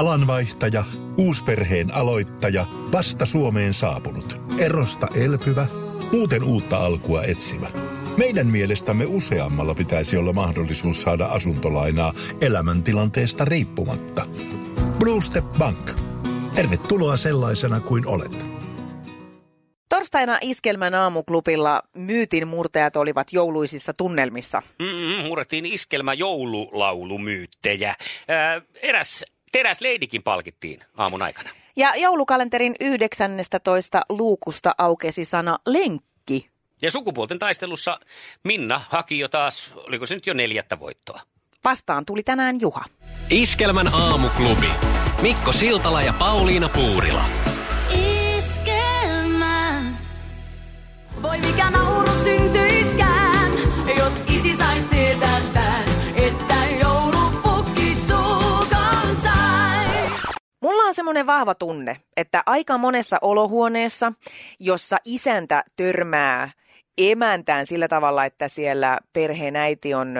Alanvaihtaja, uusperheen aloittaja, vasta Suomeen saapunut, erosta elpyvä, muuten uutta alkua etsimä. Meidän mielestämme useammalla pitäisi olla mahdollisuus saada asuntolainaa elämäntilanteesta riippumatta. Blue Step Bank. Tervetuloa sellaisena kuin olet. Torstaina Iskelmän aamuklubilla myytin murtajat olivat jouluisissa tunnelmissa. Mm, murrettiin iskelmä joululaulumyyttejä. Ää, eräs teräsleidikin palkittiin aamun aikana. Ja joulukalenterin 19 luukusta aukesi sana lenkki. Ja sukupuolten taistelussa Minna haki jo taas, oliko se nyt jo neljättä voittoa? Vastaan tuli tänään Juha. Iskelmän aamuklubi. Mikko Siltala ja Pauliina Puurila. Iskelmä. Voi mikä nauru on semmoinen vahva tunne, että aika monessa olohuoneessa, jossa isäntä törmää emäntään sillä tavalla, että siellä perheen äiti on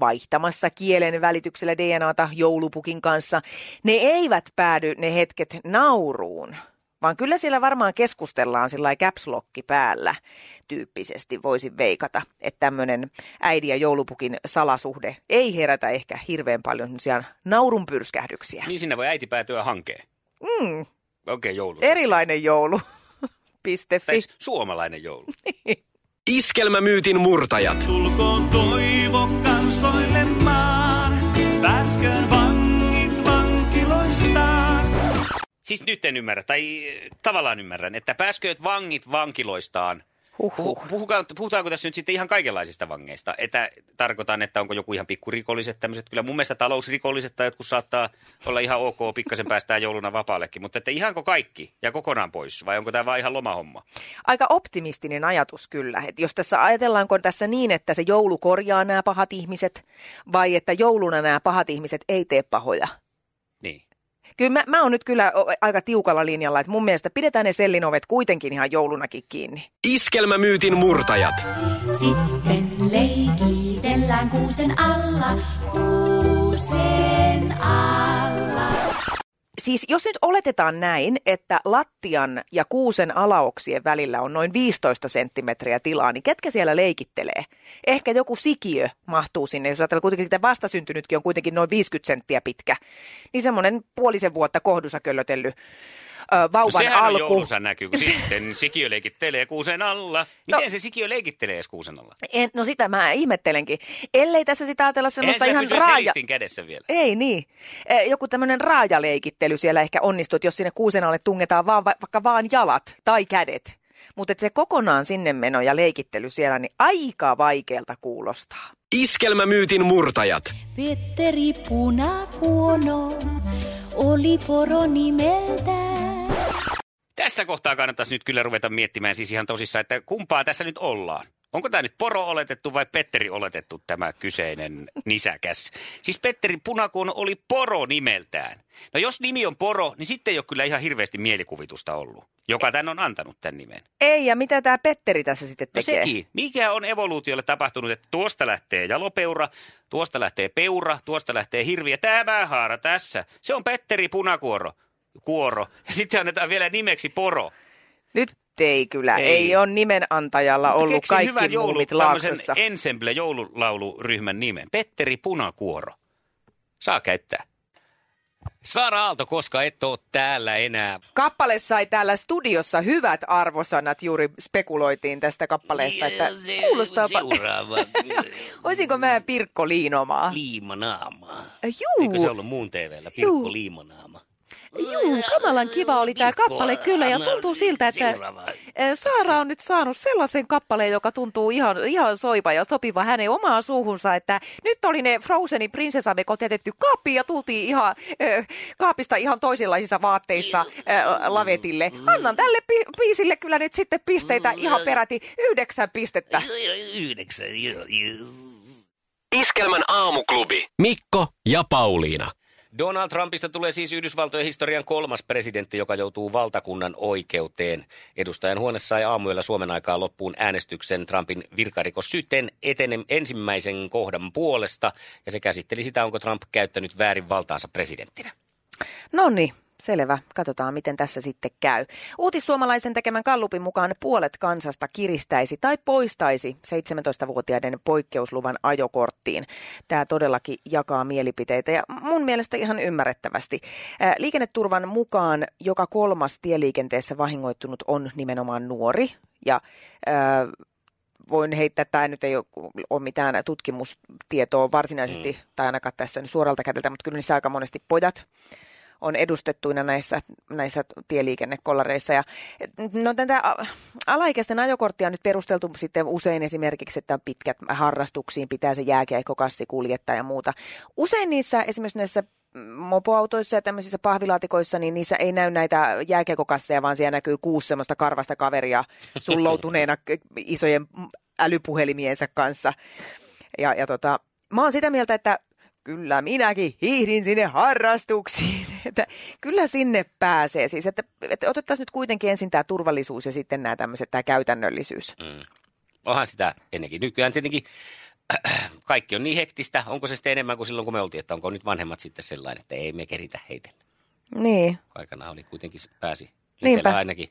vaihtamassa kielen välityksellä DNAta joulupukin kanssa, ne eivät päädy ne hetket nauruun, vaan kyllä siellä varmaan keskustellaan sillä caps lock päällä tyyppisesti voisin veikata, että tämmöinen äidin ja joulupukin salasuhde ei herätä ehkä hirveän paljon naurun pyrskähdyksiä. Niin sinne voi äiti päätyä hankeen. Mm, Okei, okay, joulu. erilainen joulu. Piste Tai fi. siis suomalainen joulu. Iskelmämyytin murtajat. Tulkoon toivo kansoilemaan, pääsköön vangit Siis nyt en ymmärrä, tai eh, tavallaan ymmärrän, että pääskööt vangit vankiloistaan. Huhhuh. Puhu- Puhutaan, puhutaanko tässä nyt sitten ihan kaikenlaisista vangeista? Että tarkoitan, että onko joku ihan pikkurikolliset tämmöiset. Kyllä mun mielestä talousrikolliset tai jotkut saattaa olla ihan ok, pikkasen päästään jouluna vapaallekin. Mutta että ihanko kaikki ja kokonaan pois? Vai onko tämä vaan ihan lomahomma? Aika optimistinen ajatus kyllä. Et jos tässä ajatellaanko tässä niin, että se joulu korjaa nämä pahat ihmiset, vai että jouluna nämä pahat ihmiset ei tee pahoja. Kyllä mä, mä oon nyt kyllä aika tiukalla linjalla, että mun mielestä pidetään ne sellinovet kuitenkin ihan joulunakin kiinni. Iskelmämyytin murtajat. Sitten leikitellään kuusen alla, kuusen alla. Siis jos nyt oletetaan näin, että lattian ja kuusen alaoksien välillä on noin 15 senttimetriä tilaa, niin ketkä siellä leikittelee? Ehkä joku sikiö mahtuu sinne, jos ajatellaan kuitenkin, että vastasyntynytkin on kuitenkin noin 50 senttiä pitkä. Niin semmoinen puolisen vuotta kohdussa köllötellyt ö, No vauvan sehän on alku. joulussa näkyy, kun sitten sikiö leikittelee kuusen alla. Miten No. se sikiö leikittelee edes kuusen alla? En, no sitä mä ihmettelenkin. Ellei tässä sitä ajatella semmoista ihan raaja... kädessä vielä. Ei niin. Eh, Joku tämmöinen raajaleikittely siellä ehkä onnistuu, että jos sinne kuusen alle tungetaan vaan, va- vaikka vaan jalat tai kädet. Mutta se kokonaan sinne meno ja leikittely siellä, niin aika vaikealta kuulostaa. Iskelmämyytin murtajat. Petteri Punakuono oli poro nimeltään. Tässä kohtaa kannattaisi nyt kyllä ruveta miettimään siis ihan tosissaan, että kumpaa tässä nyt ollaan. Onko tämä nyt poro oletettu vai Petteri oletettu tämä kyseinen nisäkäs? Siis Petteri Punakuon oli poro nimeltään. No jos nimi on poro, niin sitten ei ole kyllä ihan hirveästi mielikuvitusta ollut, joka tän on antanut tämän nimen. Ei, ja mitä tämä Petteri tässä sitten No tekee? sekin. Mikä on evoluutiolle tapahtunut, että tuosta lähtee jalopeura, tuosta lähtee peura, tuosta lähtee hirvi ja tämä haara tässä. Se on Petteri Punakuoro. Kuoro. Ja sitten annetaan vielä nimeksi poro. Nyt ei kyllä, ei, Ei. ole nimenantajalla Mutta ollut kaikki hyvän joulu, tämmöisen laaksossa. ensemble joululauluryhmän nimen. Petteri Punakuoro. Saa käyttää. Saara Aalto, koska et ole täällä enää. Kappale sai täällä studiossa hyvät arvosanat, juuri spekuloitiin tästä kappaleesta, että kuulostaapa... Seuraava. Oisinko mä Pirkko Liinomaa? Liimanaama. Juu. Eikö se ollut muun TVllä? Pirkko Juu. Liimanaama. Juu, kamalan kiva oli tämä kappale kyllä ja tuntuu siltä, että eh, Saara on nyt saanut sellaisen kappaleen, joka tuntuu ihan, ihan soiva ja sopiva hänen omaan suuhunsa, että nyt oli ne Frozenin prinsessamekot jätetty kaappiin ja tultiin ihan äh, kaapista ihan toisenlaisissa vaatteissa äh, lavetille. Annan tälle pi- biisille kyllä nyt sitten pisteitä ihan peräti yhdeksän pistettä. Yhdeksän. Iskelmän aamuklubi. Mikko ja Pauliina. Donald Trumpista tulee siis Yhdysvaltojen historian kolmas presidentti, joka joutuu valtakunnan oikeuteen. Edustajan huone sai aamuyöllä Suomen aikaa loppuun äänestyksen Trumpin virkarikossyytteen etenen ensimmäisen kohdan puolesta, ja se käsitteli sitä, onko Trump käyttänyt väärin valtaansa presidenttinä. No niin, selvä. Katsotaan, miten tässä sitten käy. Uutissuomalaisen tekemän kallupin mukaan puolet kansasta kiristäisi tai poistaisi 17-vuotiaiden poikkeusluvan ajokorttiin. Tämä todellakin jakaa mielipiteitä ja mun mielestä ihan ymmärrettävästi. Liikenneturvan mukaan joka kolmas tieliikenteessä vahingoittunut on nimenomaan nuori ja ää, voin heittää, tämä nyt ei ole, ole mitään tutkimustietoa varsinaisesti, mm. tai ainakaan tässä nyt suoralta kädeltä, mutta kyllä niissä aika monesti pojat on edustettuina näissä, näissä tieliikennekollareissa. Ja, no, tätä alaikäisten ajokorttia on nyt perusteltu sitten usein esimerkiksi, että on pitkät harrastuksiin, pitää se jääkiekkokassi kuljettaa ja muuta. Usein niissä esimerkiksi näissä mopoautoissa ja tämmöisissä pahvilaatikoissa, niin niissä ei näy näitä jääkiekokasseja, vaan siellä näkyy kuusi semmoista karvasta kaveria sulloutuneena isojen älypuhelimiensa kanssa. Ja, ja tota, mä oon sitä mieltä, että kyllä minäkin hiihdin sinne harrastuksiin. Että kyllä sinne pääsee. Siis, että, että otettaisiin nyt kuitenkin ensin tämä turvallisuus ja sitten nämä tämmöiset, tämä käytännöllisyys. Mm. Onhan sitä ennenkin. Nykyään tietenkin kaikki on niin hektistä. Onko se sitten enemmän kuin silloin, kun me oltiin, että onko nyt vanhemmat sitten sellainen, että ei me keritä heitellä. Niin. Aikana oli kuitenkin pääsi. Niinpä. Ainakin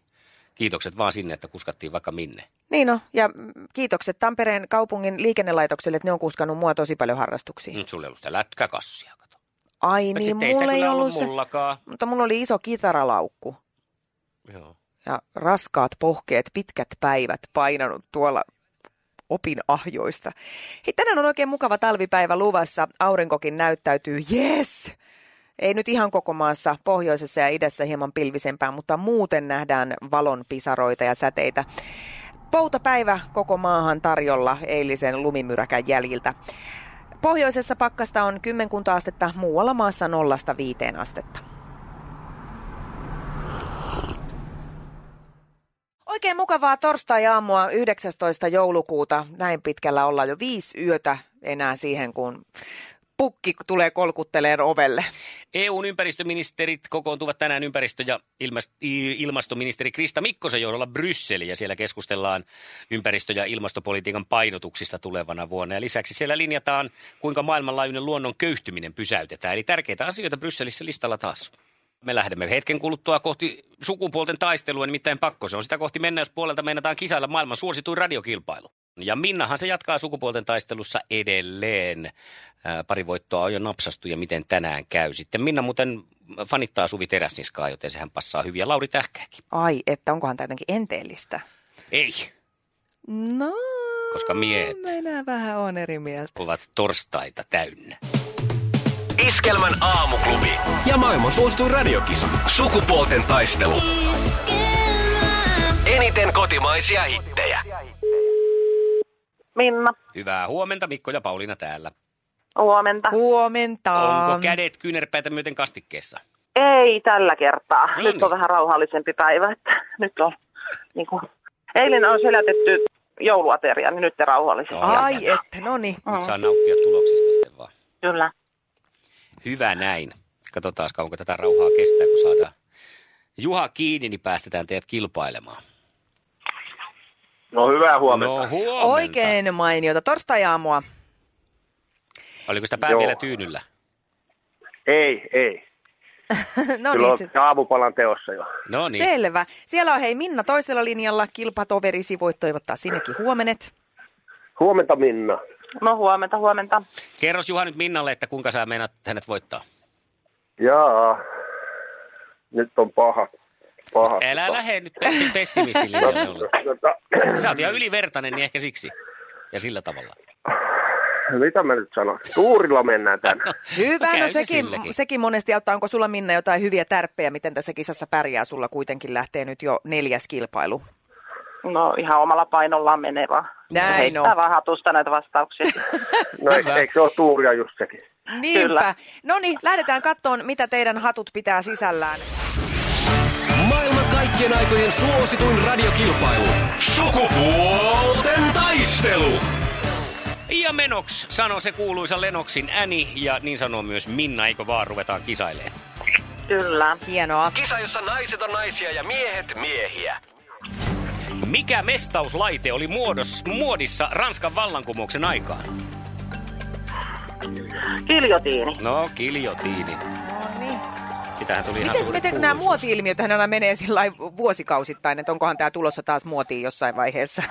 kiitokset vaan sinne, että kuskattiin vaikka minne. Niin no, ja kiitokset Tampereen kaupungin liikennelaitokselle, että ne on kuskannut mua tosi paljon harrastuksiin. Nyt sulle ei ollut sitä lätkäkassia. Ai Mut niin, mulla ei ollut se, mullakaan. mutta mulla oli iso kitaralaukku Joo. ja raskaat pohkeet, pitkät päivät painanut tuolla opin ahjoista. Hei, tänään on oikein mukava talvipäivä luvassa. Aurinkokin näyttäytyy, yes! Ei nyt ihan koko maassa, pohjoisessa ja idässä hieman pilvisempää, mutta muuten nähdään valon pisaroita ja säteitä. Poutapäivä koko maahan tarjolla eilisen lumimyräkän jäljiltä. Pohjoisessa pakkasta on kymmenkunta astetta, muualla maassa nollasta viiteen astetta. Oikein mukavaa torstai-aamua 19. joulukuuta. Näin pitkällä ollaan jo viisi yötä enää siihen, kun pukki tulee kolkutteleen ovelle. EUn ympäristöministerit kokoontuvat tänään ympäristö- ja ilmastoministeri Krista Mikkosen johdolla Brysseliin ja siellä keskustellaan ympäristö- ja ilmastopolitiikan painotuksista tulevana vuonna. Ja lisäksi siellä linjataan, kuinka maailmanlaajuinen luonnon köyhtyminen pysäytetään. Eli tärkeitä asioita Brysselissä listalla taas. Me lähdemme hetken kuluttua kohti sukupuolten taistelua, nimittäin pakko se on sitä kohti mennä, jos puolelta meinataan kisailla maailman suosituin radiokilpailu. Ja Minnahan se jatkaa sukupuolten taistelussa edelleen. Ää, pari voittoa on jo napsastu ja miten tänään käy. Sitten Minna muuten fanittaa Suvi Teräsniskaa, joten sehän passaa hyvin. Ja Lauri Tähkääkin. Ai, että onkohan tämä jotenkin enteellistä? Ei, No, Koska miehet- Minä vähän on eri mieltä. ovat torstaita täynnä. Iskelmän aamuklubi ja maailman suosituin radiokisa. Sukupuolten taistelu. Eniten kotimaisia hittejä. Minna, Hyvää huomenta, Mikko ja Pauliina täällä. huomenta. Huomenta. Onko kädet kyynärpäitä myöten kastikkeessa? Ei tällä kertaa. No nyt niin. on vähän rauhallisempi päivä. Että nyt on, niin kuin, eilen on selätetty jouluateria, niin nyt rauhallisesti. Ai. Ai että, no niin. Nyt saa nauttia tuloksista sitten vaan. Kyllä. Hyvä näin. Katsotaan kauanko tätä rauhaa kestää, kun saadaan Juha kiinni, niin päästetään teidät kilpailemaan. No hyvää huomenta. No huomenta. Oikein mainiota. Torstai-aamua. Oliko sitä pää Joo. vielä tyynyllä? Ei, ei. no Kyllä niin, aamupalan teossa jo. No niin. selvä. Siellä on hei Minna toisella linjalla. Kilpatoverisi voit toivottaa sinnekin huomenet. Huomenta Minna. No huomenta, huomenta. Kerros Juha nyt Minnalle, että kuinka sä meinaat hänet voittaa. Jaa, nyt on paha. Paha. Älä lähde nyt pe- pessimistin linjalle. ollenkaan. Tota, Sä oot ihan ylivertainen, niin ehkä siksi. Ja sillä tavalla. mitä mä nyt sanon? Tuurilla mennään tänne. Hyvä, käy no se sekin, silläkin. sekin monesti auttaa. Onko sulla Minna jotain hyviä tärppejä, miten tässä kisassa pärjää? Sulla kuitenkin lähtee nyt jo neljäs kilpailu. No ihan omalla painollaan menevä. Näin Heittää on. vaan hatusta näitä vastauksia. No eikö, Hyvä. eikö se ole tuuria just sekin? Niinpä. Kyllä. No niin, lähdetään kattoon, mitä teidän hatut pitää sisällään. Maailman kaikkien aikojen suosituin radiokilpailu. Sukupuolten taistelu. Ja menoks, sanoo se kuuluisa Lenoksin äni, ja niin sanoo myös Minna, eikö vaan ruvetaan kisailemaan. Kyllä. Hienoa. Kisa, jossa naiset on naisia ja miehet miehiä. Mikä mestauslaite oli muodos, muodissa Ranskan vallankumouksen aikaan? Kiljotiini. No, kiljotiini. No niin. Sitähän tuli ihan Miten nämä muoti-ilmiöt hän aina menee sillä vuosikausittain, että onkohan tämä tulossa taas muotiin jossain vaiheessa?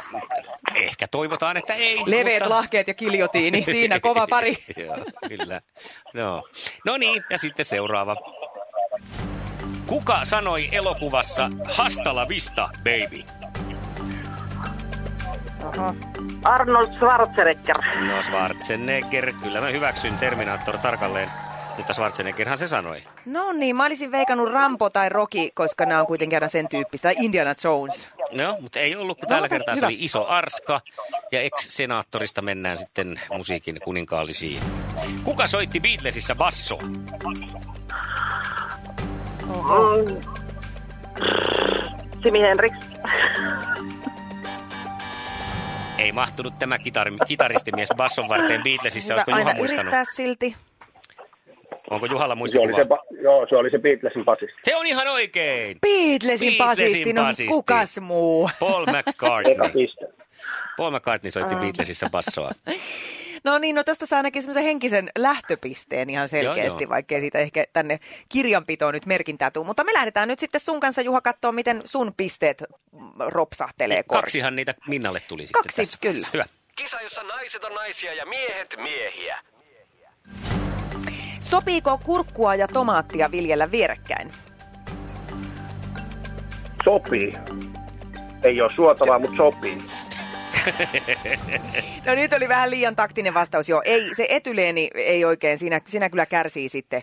Ehkä toivotaan, että ei. Leveät mutta- lahkeet ja kiljotiini, siinä kova pari. Joo, kyllä. No. no niin, ja sitten seuraava. Kuka sanoi elokuvassa Hasta la vista, baby? Oho. Arnold Schwarzenegger. No Schwarzenegger, kyllä mä hyväksyn Terminaattor tarkalleen. Mutta Schwarzeneggerhan se sanoi. No niin, mä olisin veikannut Rampo tai Rocky, koska nämä on kuitenkin aina sen tyyppistä. Tai Indiana Jones. No, mutta ei ollut, kun No, tällä kertaa se hyvä. oli iso arska. Ja ex-senaattorista mennään sitten musiikin kuninkaallisiin. Kuka soitti Beatlesissa bassoa? Mm. Jimi Hendrix. Ei mahtunut tämä kitar- kitaristimies basson varteen Beatlesissa. Hyvä Olisiko Juha aina muistanut? yrittää silti. Onko Juhalla Se oli muistikuva? se, joo, se oli se Beatlesin basisti. Se on ihan oikein. Beatlesin Beatlesin basisti, no basisti. kukas muu? Paul Eka McCartney. piste. Paul McCartney soitti Beatlesissa bassoa. No niin, no tosta saa ainakin semmoisen henkisen lähtöpisteen ihan selkeästi, joo. vaikkei siitä ehkä tänne kirjanpitoon nyt merkintää tuu. Mutta me lähdetään nyt sitten sun kanssa, Juha, katsoa, miten sun pisteet ropsahtelee koriin. Kaksihan niitä Minnalle tuli sitten Kaksi, tässä kyllä. vaiheessa. Hyvä. Kisa, jossa naiset on naisia ja miehet miehiä. Sopiiko kurkkua ja tomaattia viljellä vierekkäin? Sopii. Ei ole suotavaa, mutta sopii. No nyt oli vähän liian taktinen vastaus, joo. Ei, se etyleeni ei oikein, siinä, siinä kyllä kärsii sitten.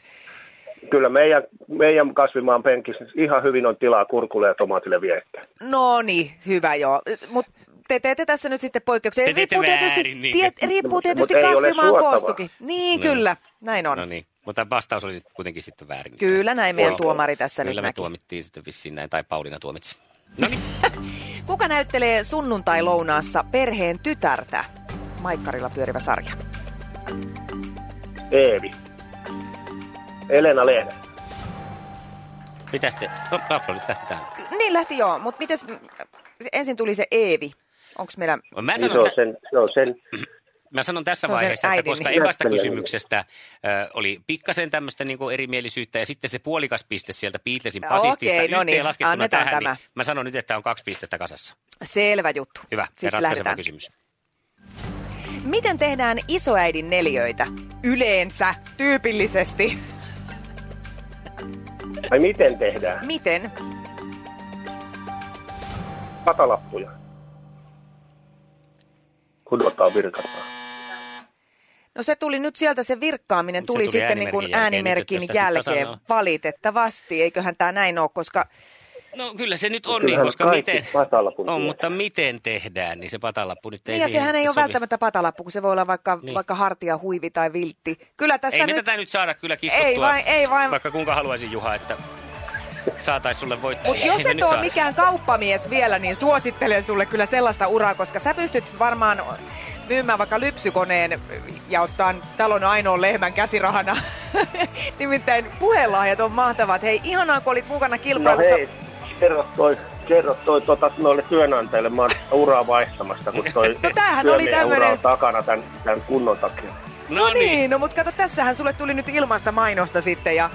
Kyllä meidän, meidän kasvimaan penkissä ihan hyvin on tilaa kurkulle ja tomaatille vierekkäin. No niin, hyvä joo. Mutta te teette tässä nyt sitten poikkeuksia. Te riippuu tietysti, väärin, niin. tiet, riippuu Mut- tietysti mut kasvimaan koostukin. Niin, No. kyllä. Näin on. No niin, mutta vastaus oli kuitenkin sitten väärin. Kyllä näin meidän tuomari tässä Kyllä nyt me näki. tuomittiin sitten vissiin näin, tai Pauliina tuomitsi. No niin, Kuka näyttelee sunnuntai-lounaassa perheen tytärtä? Maikkarilla pyörivä sarja. Eevi. Elena Lehden. mitä sitten? No, lähti tähän. Niin lähti joo, mutta mites ensin tuli se Eevi. Onko meillä... Mä Niin se, sanon, on sen, se on sen Mä sanon tässä Se vaiheessa, että äidin koska Näyttelijän kysymyksestä äh, oli pikkasen tämmöistä niinku erimielisyyttä ja sitten se puolikas piste sieltä Beatlesin Okei, basistista no yhteen niin, laskettuna annetaan tähän, tämä. niin mä sanon nyt, että on kaksi pistettä kasassa. Selvä juttu. Hyvä, Sitten ratkaiseva lähdetään. kysymys. Miten tehdään isoäidin neljöitä? Yleensä, tyypillisesti. Ai miten tehdään? Miten? Patalappuja. Kudotaan virkataan. No se tuli nyt sieltä, se virkkaaminen Se tuli, tuli sitten niin kuin äänimerkin jälkeen. Jos tästä jälkeen. Valitettavasti, eiköhän tämä näin ole, koska No kyllä se nyt on Kyllähän niin, koska miten... On, mutta miten tehdään, niin se patalappu nyt ei niin ja sehän ei ole sovi. välttämättä patalappu, kun se voi olla vaikka, Niin. vaikka hartia, huivi tai viltti. Kyllä tässä Ei me nyt... tätä nyt saada kyllä kiskottua, Ei vain, ei vain. vaikka kuinka haluaisin Juha, että saataisiin sulle voittaa. Mutta jos et ole mikään kauppamies vielä, niin suosittelen sulle kyllä sellaista uraa, koska sä pystyt varmaan myymään vaikka lypsykoneen ja ottaa talon ainoan lehmän käsirahana. Nimittäin puhelahjat on mahtavat. Hei, ihanaa kun olit mukana No kilpailussa. hei, kerro toi, kerro toi tota, noille työnantajille, mä oon uraa vaihtamassa, kun toi No tämähän oli tämmönen- on takana tämän, tämän kunnon takia. No niin, no mutta kato, tässähän sulle tuli nyt ilmaista mainosta sitten ja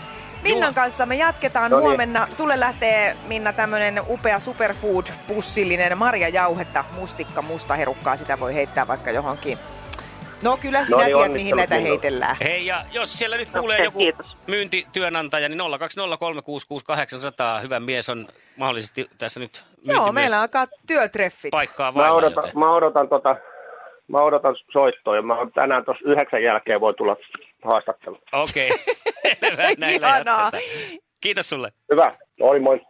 Minnan Joo. kanssa me jatketaan No niin. huomenna. Sulle lähtee, Minna, tämmönen upea superfood-pussillinen marjajauhetta, mustikka, musta herukkaa. Sitä voi heittää vaikka johonkin. No kyllä sinä No niin, tiedät, mihin näitä Minnalle. heitellään. Hei, ja jos siellä nyt kuulee Okei, joku kiitos. myyntityönantaja, niin 020366800, hyvä mies on mahdollisesti tässä nyt Joo, meillä alkaa työtreffit. paikkaa Mä vailla, odotan, joten- mä odotan, tota, mä odotan soittoa ja mä tänään tuossa yhdeksän jälkeen voi tulla haastattelu. Okei, Selvä, näillä. Kiitos sulle. Hyvä, moi moi.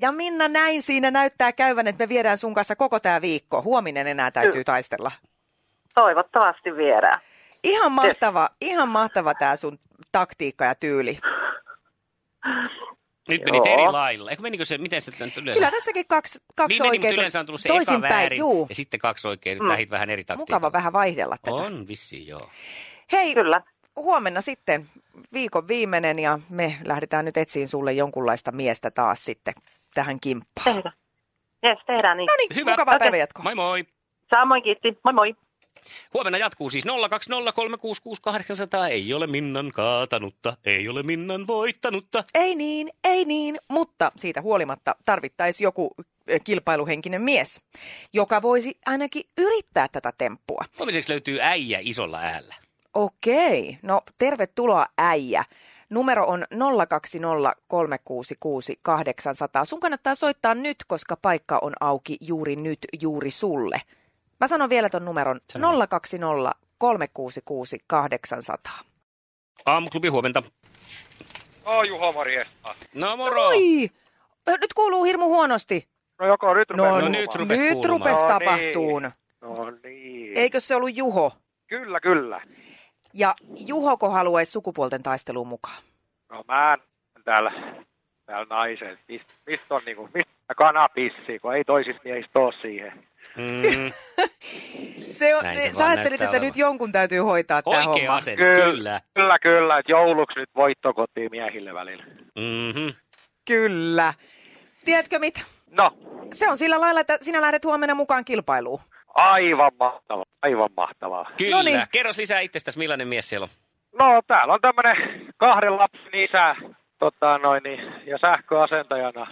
Ja Minna, näin siinä näyttää käyvän, että me viedään sun kanssa koko tämä viikko. Huominen enää täytyy taistella. Toivottavasti viedään. Ihan mahtava, ihan mahtava tämä sun taktiikka ja tyyli. Nyt menit Joo. eri lailla. Eikö menikö se, miten se nyt yleensä? Kyllä tässäkin kaksi, kaksi niin meni, oikein. mutta yleensä on tullut se Toisinpäin, epäväärin juu. ja sitten kaksi oikein. Nyt Mm. lähit vähän eri taktiikalla. Mukava vähän vaihdella tätä. On vissiin, joo. Hei, Kyllä. Huomenna sitten viikon viimeinen ja me lähdetään nyt etsiin sulle jonkunlaista miestä taas sitten tähän kimppaan. Tehdään. Jes, tehdään niin. No niin, Hyvä. mukavaa Okei. päivänjatkoa. Moi moi. Samoin kiitti. Moi moi. Huomenna jatkuu siis 020366800. Ei ole Minnan kaatanutta, ei ole Minnan voittanutta. Ei niin, ei niin, mutta siitä huolimatta tarvittaisi joku kilpailuhenkinen mies, joka voisi ainakin yrittää tätä temppua. Toiseksi löytyy äijä isolla äällä. Okei, no tervetuloa äijä. Numero on 020366800. Sun kannattaa soittaa nyt, koska paikka on auki juuri nyt, juuri sulle. Mä sanon vielä ton numeron Sano vaan. 020366800. Aamuklubi huomenta. No Juho morjesta. No moro. Oi! Ö, Nyt kuuluu hirmu huonosti. No joko nyt No, rupeaa no kuulumaan? nyt rupes nyt rupes No niin. tapahtuun. No niin. Eikö se ollut Juho? Kyllä, kyllä. Ja Juhoko haluaisi sukupuolten taisteluun mukaan? No mä en täällä, täällä naisen. Mistä mist on niinku, mistä kana pissii, kun ei toisista miehistä oo siihen. Mm, Se on, Näin se sä ajattelit, että olevan. nyt jonkun täytyy hoitaa tämä homma. asenne, kyllä. Kyllä, kyllä, että jouluksi nyt voitto kotiin miehille välillä. Mm-hmm. Kyllä. Tiedätkö mitä? No, Se on sillä lailla, että sinä lähdet huomenna mukaan kilpailuun. Aivan mahtavaa, aivan mahtavaa. Kyllä. Noniin. Kerros lisää itsestäsi, millainen mies siellä on. No, täällä on tämmönen kahden lapsen isä, tota noin, niin, ja sähköasentajana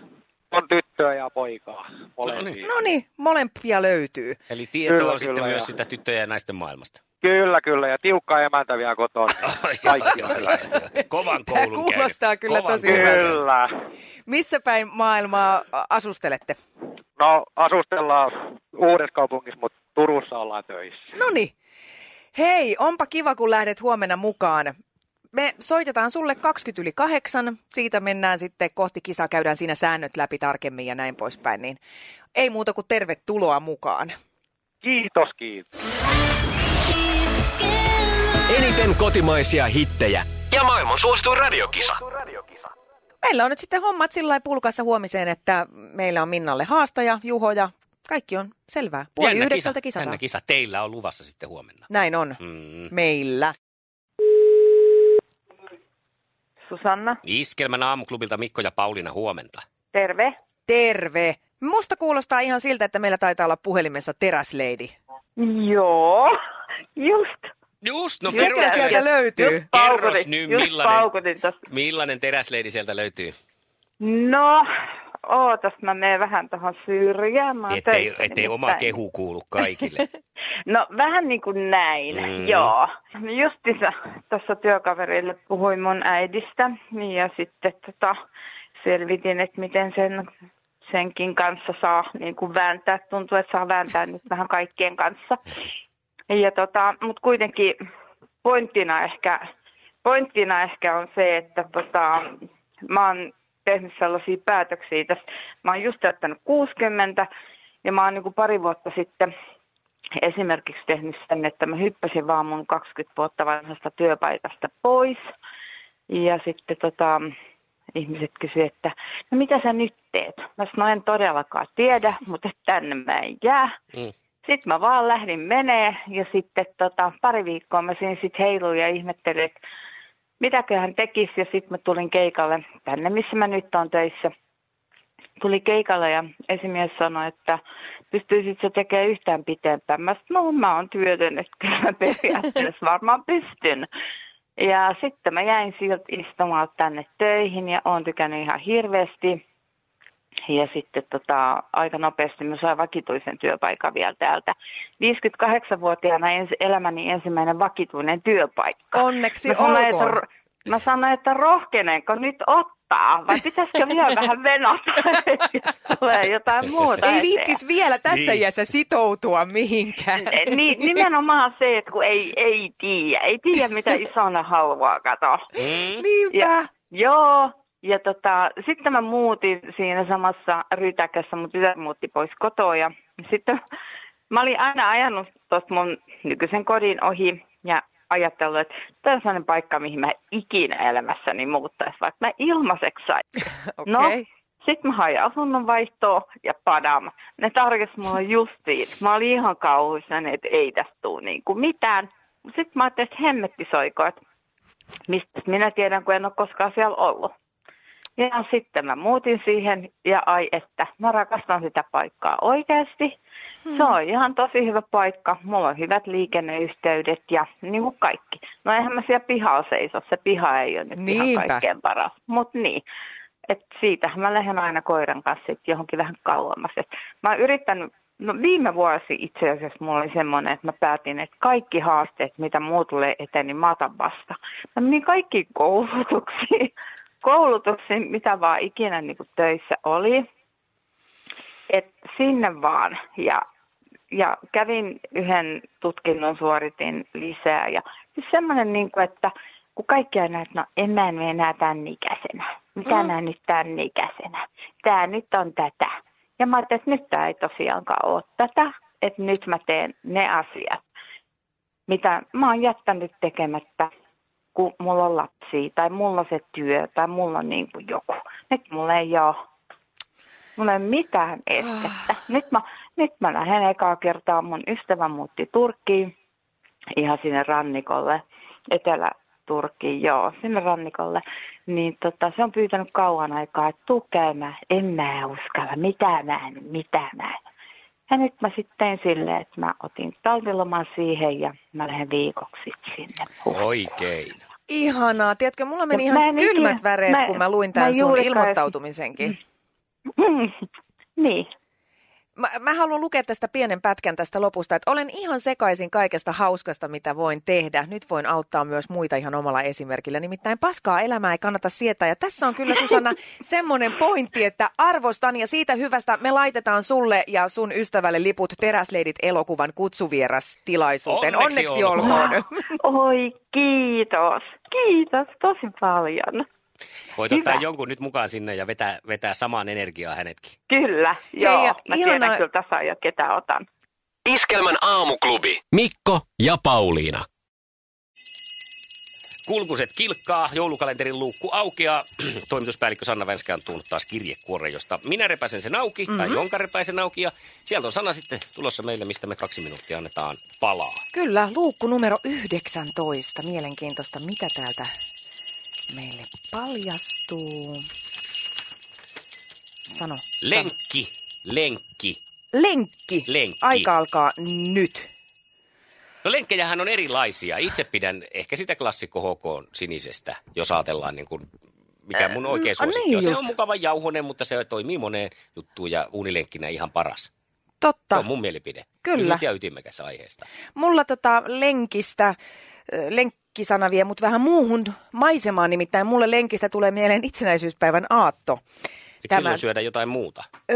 on tyttöä ja poikaa. Molempia. No niin, molempia löytyy. Eli tietoa Kyllä, on sitten kyllä, myös ja- sitä tyttöjen ja naisten maailmasta. Kyllä, kyllä, ja tiukka emäntä vielä kotona. Kaikki on hyvä. Kovan koulun käynyt. kuulostaa kyllä Kovan tosi hyvältä. Kyllä. Missä päin maailmaa asustelette? No, asustellaan uudessa kaupungissa, mutta Turussa ollaan töissä. No niin. Hei, onpa kiva, kun lähdet huomenna mukaan. Me soitetaan sulle 20 yli kahdeksan. Siitä mennään sitten kohti kisaa, käydään siinä säännöt läpi tarkemmin ja näin poispäin. Niin ei muuta kuin tervetuloa mukaan. Kiitos, kiitos. Eniten kotimaisia hittejä ja maailman suosituin radiokisa. Meillä on nyt sitten hommat sillä lailla pulkassa huomiseen, että meillä on Minnalle haastaja, Juho ja kaikki on selvää. Puoli Jännä yhdeksältä kisa. kisataan. Kisa. Teillä on luvassa sitten huomenna. Näin on. Mm. Meillä. Susanna, Iskelmän aamuklubilta Mikko ja Pauliina huomenta. terve. Terve. Musta kuulostaa ihan siltä, että meillä taitaa olla puhelimessa teräsleidi. Joo, just. Just, no Sekä perustele. sieltä löytyy. Just paukutin, Kerros nyt, millainen-. Millainen teräsleidi sieltä löytyy? No, ootas, mä menen vähän tuohon syrjään. Mä Ettei, töissä ettei oma nimittäin. kehu kuulu kaikille. No vähän niin kuin näin, Mm. joo. Justiinsa tuossa työkaverille puhuin mun äidistä ja sitten tota, selvitin, että miten sen, senkin kanssa saa niin kuin vääntää. Tuntuu, että saa vääntää nyt vähän kaikkien kanssa. Ja tota, mutta kuitenkin pointtina ehkä, pointtina ehkä on se, että tota, mä oon tehnyt sellaisia päätöksiä tässä. Mä oon just täyttänyt 60 ja mä oon niin pari vuotta sitten esimerkiksi tehnyt sen, että mä hyppäsin vaan mun 20 vuotta vanhasta työpaikasta pois. Ja sitten tota, ihmiset kysyivät, että no mitä sä nyt teet? Mä sanoin, no en todellakaan tiedä, mutta tänne mä en jää. Mm. Sitten mä vaan lähdin menee ja sitten tota, pari viikkoa mä siinä sitten heiluin ja ihmettelin, että mitäköhän tekisi. Ja sitten mä tulin keikalle tänne, missä mä nyt on töissä. Tuli keikalle ja esimies sanoi, että pystyisit sä tekemään yhtään pitempään. Mä sanoin, no mä oon työtön, että kyllä mä periaatteessa varmaan pystyn. Ja sitten mä jäin siltä istumaan tänne töihin ja oon tykännyt ihan hirveästi. Ja sitten tota, aika nopeasti mä sain vakituisen työpaikan vielä täältä. 58-vuotiaana ens, elämäni ensimmäinen vakituinen työpaikka. Onneksi Mä sanoin, että, olkoon. ro- mä sanoin, että rohkenenko nyt ottaa vai pitäisikö vielä vähän venata, tulee jotain muuta Ei viittis vielä tässä Niin. iässä sitoutua mihinkään. Ni, nimenomaan se, että kun ei, ei tiedä, ei tiedä mitä isona haluaa katoa. Mm. Niinpä. Ja, joo, ja tota, sitten mä muutin siinä samassa rytäkässä, mun tytär muutti pois kotoa ja sitten mä olin aina ajanut tuosta mun nykyisen kodin ohi ja ajatellut, että tämä on sellainen paikka, mihin mä ikinä elämässäni muuttaisi, vaikka mä ilmaiseksi sain. No, Okei. sitten mä hain asunnonvaihtoa ja padam. Ne tarjosi mulle justiin. Mä olin ihan kauhuissani, että ei tästä tule niinku mitään. Sitten mä ajattelin, että hemmetti soiko, että mistä minä tiedän, kun en ole koskaan siellä ollut. Ja sitten mä muutin siihen ja ai että, mä rakastan sitä paikkaa oikeasti. Se on ihan tosi hyvä paikka. Mulla on hyvät liikenneyhteydet ja niin kuin kaikki. No eihän mä siellä pihalla seiso. Se piha ei ole nyt Niinpä. ihan kaikkein paras. Mutta niin. Et siitä mä lähden aina koiran kanssa sit johonkin vähän kauemmas. Et mä oon yrittänyt, no viime vuosi itse asiassa mulla oli semmoinen, että mä päätin, että kaikki haasteet, mitä muu tulee eteen, niin mä otan vasta. Mä menin kaikkiin koulutuksiin, koulutuksiin, mitä vaan ikinä niin kuin töissä oli. Et sinne vaan. Ja, ja kävin yhden tutkinnon, suoritin lisää. Ja siis semmoinen, niin kuin, että kun kaikki aina, että no en mä en enää tämän ikäisenä. Mitä mm. mä nyt tämän ikäisenä? Tämä nyt on tätä. Ja mä ajattelin, että nyt tämä ei tosiaankaan ole tätä. Että nyt mä teen ne asiat, mitä mä oon jättänyt tekemättä, kun mulla on lapsia tai mulla on se työ tai mulla on niin kuin joku. Nyt mulla ei ole Mulla ei ole mitään estettä. Nyt mä, nyt mä lähden ekaa kertaa. Mun ystävä muutti Turkkiin ihan sinne rannikolle, Etelä-Turkkiin, joo, sinne rannikolle. Niin tota, se on pyytänyt kauan aikaa, että tuu käymään. En mä uskalla, mitä mä en, mitä mä en. Ja nyt mä sitten tein silleen, että mä otin talviloman siihen ja mä lähden viikoksi sinne. Oikein. Ihanaa. Tiedätkö, mulla meni Ja mä ihan kylmät ikinä- väreet, mä- kun mä luin mä tämän sun juurikaan- ilmoittautumisenkin. Mm, niin. Mä, mä haluan lukea tästä pienen pätkän tästä lopusta, että olen ihan sekaisin kaikesta hauskasta, mitä voin tehdä. Nyt voin auttaa myös muita ihan omalla esimerkillä. Nimittäin paskaa elämää ei kannata sietää. Ja tässä on kyllä Susanna semmoinen pointti, että arvostan ja siitä hyvästä me laitetaan sulle ja sun ystävälle liput Teräsleidit elokuvan kutsuvierastilaisuuteen. Onneksi Onneksi olkoon. olkoon. Oi, kiitos. Kiitos tosi paljon. Voit Hyvä. ottaa jonkun nyt mukaan sinne ja vetää, vetää samaan energiaa hänetkin. Kyllä, joo. ja mä ihanaa- tiedän kyllä tasan jo, ketä otan. Iskelmän aamuklubi. Mikko ja Pauliina. Kulkuset kilkkaa, joulukalenterin luukku aukeaa. Toimituspäällikkö Sanna Vänskä on tuonut taas kirjekuoren, josta minä repäisen sen auki, mm-hmm. tai jonka repäisen auki. Ja sieltä on sana sitten tulossa meille, mistä me kaksi minuuttia annetaan palaa. Kyllä, luukku numero 19. Mielenkiintoista, mitä täältä meille paljastuu. Sano. sano. Lenkki, lenkki. Lenkki. Lenkki. Aika alkaa nyt. No lenkkejähän on erilaisia. Itse pidän ehkä sitä klassikko HK sinisestä, jos ajatellaan niin kuin, mikä mun oikein mm, suosikki niin on. Se just. on mukava jauhonen, mutta se toimii moneen juttuun ja unilenkkinä ihan paras. Se Totta. on mun mielipide. Kyllä. Lyhyt ja ytimekäs aiheesta. Mulla tota lenkistä, ö, lenkkisana vie mut vähän muuhun maisemaan, nimittäin mulle lenkistä tulee mieleen itsenäisyyspäivän aatto. Eikö silloin syödä jotain muuta? Ö,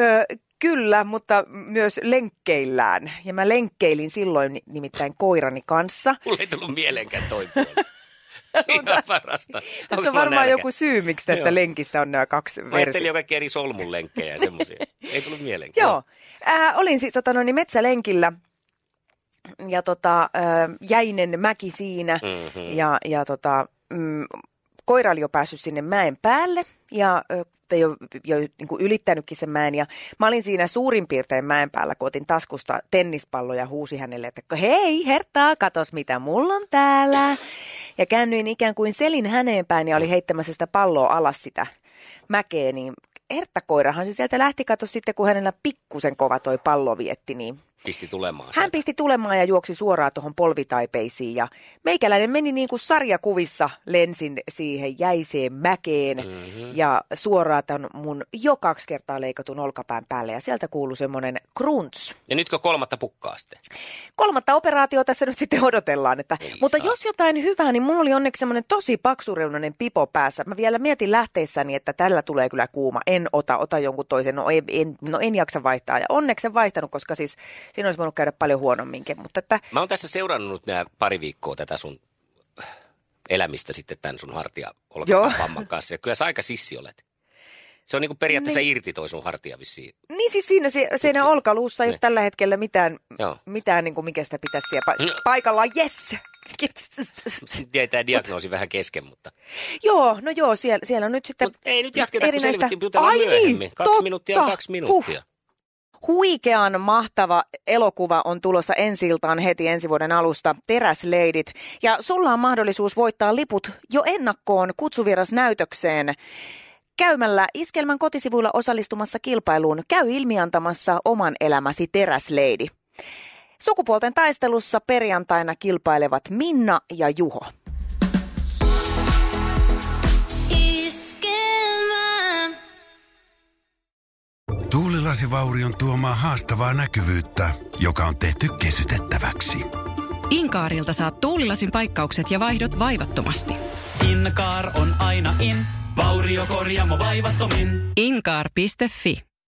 kyllä, mutta myös lenkkeillään. Ja mä lenkkeilin silloin ni- nimittäin koirani kanssa. Mulla ei tullut mieleenkään toi. Ihan parasta. Onks Tässä on varmaan nälkä? joku syy, miksi tästä Joo. lenkistä on nämä kaksi Mä ajattelin versiota. jo kaikki eri solmunlenkkejä ja semmoisia. Ei tullut mieleenkään. Joo. Äh, olin siis tota, noin, metsälenkillä ja tota, jäinen mäki siinä Mhm. ja, ja tota, mm, koira oli jo päässyt sinne mäen päälle ja tai jo, jo niin kuin ylittänytkin sen mäen. Ja mä olin siinä suurin piirtein mäen päällä, kun otin taskusta tennispallo ja huusi hänelle, että hei Hertta, katos mitä mulla on täällä. Ja käännyin ikään kuin selin häneen päin ja oli heittämässä sitä palloa alas sitä mäkeä, niin Hertta-koirahan se sieltä lähti, kato sitten, kun hänellä pikkusen kova toi pallo vietti, niin Pisti tulemaan hän sieltä. pisti tulemaan ja juoksi suoraan tuohon polvitaipeisiin ja meikäläinen meni niin kuin sarjakuvissa lensin siihen jäiseen mäkeen mm-hmm. ja suoraan tämän mun jo kaksi kertaa leikatun olkapään päälle ja sieltä kuului semmoinen krunts. Ja nytkö kolmatta pukkaa sitten? Kolmatta operaatiota tässä nyt sitten odotellaan, että, Ei mutta saa. jos jotain hyvää, niin mulla oli onneksi semmoinen tosi paksureunainen pipo päässä. Mä vielä mietin lähteessäni, että tällä tulee kyllä kuuma. En ota, ota jonkun toisen, no en, en, no en jaksa vaihtaa. Ja onneksi en vaihtanut, koska siis siinä olisi voinut käydä paljon huonomminkin. Mutta että Mä oon tässä seurannut nämä pari viikkoa tätä sun elämistä sitten tämän sun hartia vamman kanssa. Ja kyllä sä aika sissi olet. Se on niin kuin periaatteessa Niin. irti toi sun hartia vissiin. Niin siis siinä, se, siinä olkaluussa ei ole Niin. tällä hetkellä mitään, Joo. mitään niin kuin mikä sitä pitäisi siellä pa- No. paikallaan. Yes! Sitten jäi tämä diagnoosi vähän kesken, mutta... joo, no joo, siellä, siellä on nyt sitten Mut ei nyt jatketa, kun erinäistä- selvittiin, jutellaan Ai niin, myöhemmin. Kaksi totta. minuuttia on kaksi minuuttia. Huikean mahtava elokuva on tulossa ensi heti ensi vuoden alusta, Teräsleidit. Ja sulla on mahdollisuus voittaa liput jo ennakkoon kutsuvierasnäytökseen. käymällä Iskelmän kotisivuilla osallistumassa kilpailuun käy ilmiantamassa oman elämäsi teräsleidi. Sukupuolten taistelussa perjantaina kilpailevat Minna ja Juho. Tuulilasivaurion tuomaa haastavaa näkyvyyttä, joka on tehty kesytettäväksi. Inkaarilta saat tuulilasin paikkaukset ja vaihdot vaivattomasti. Inkaar on aina in, vauriokorjaamo vaivattomin. Inkaar.fi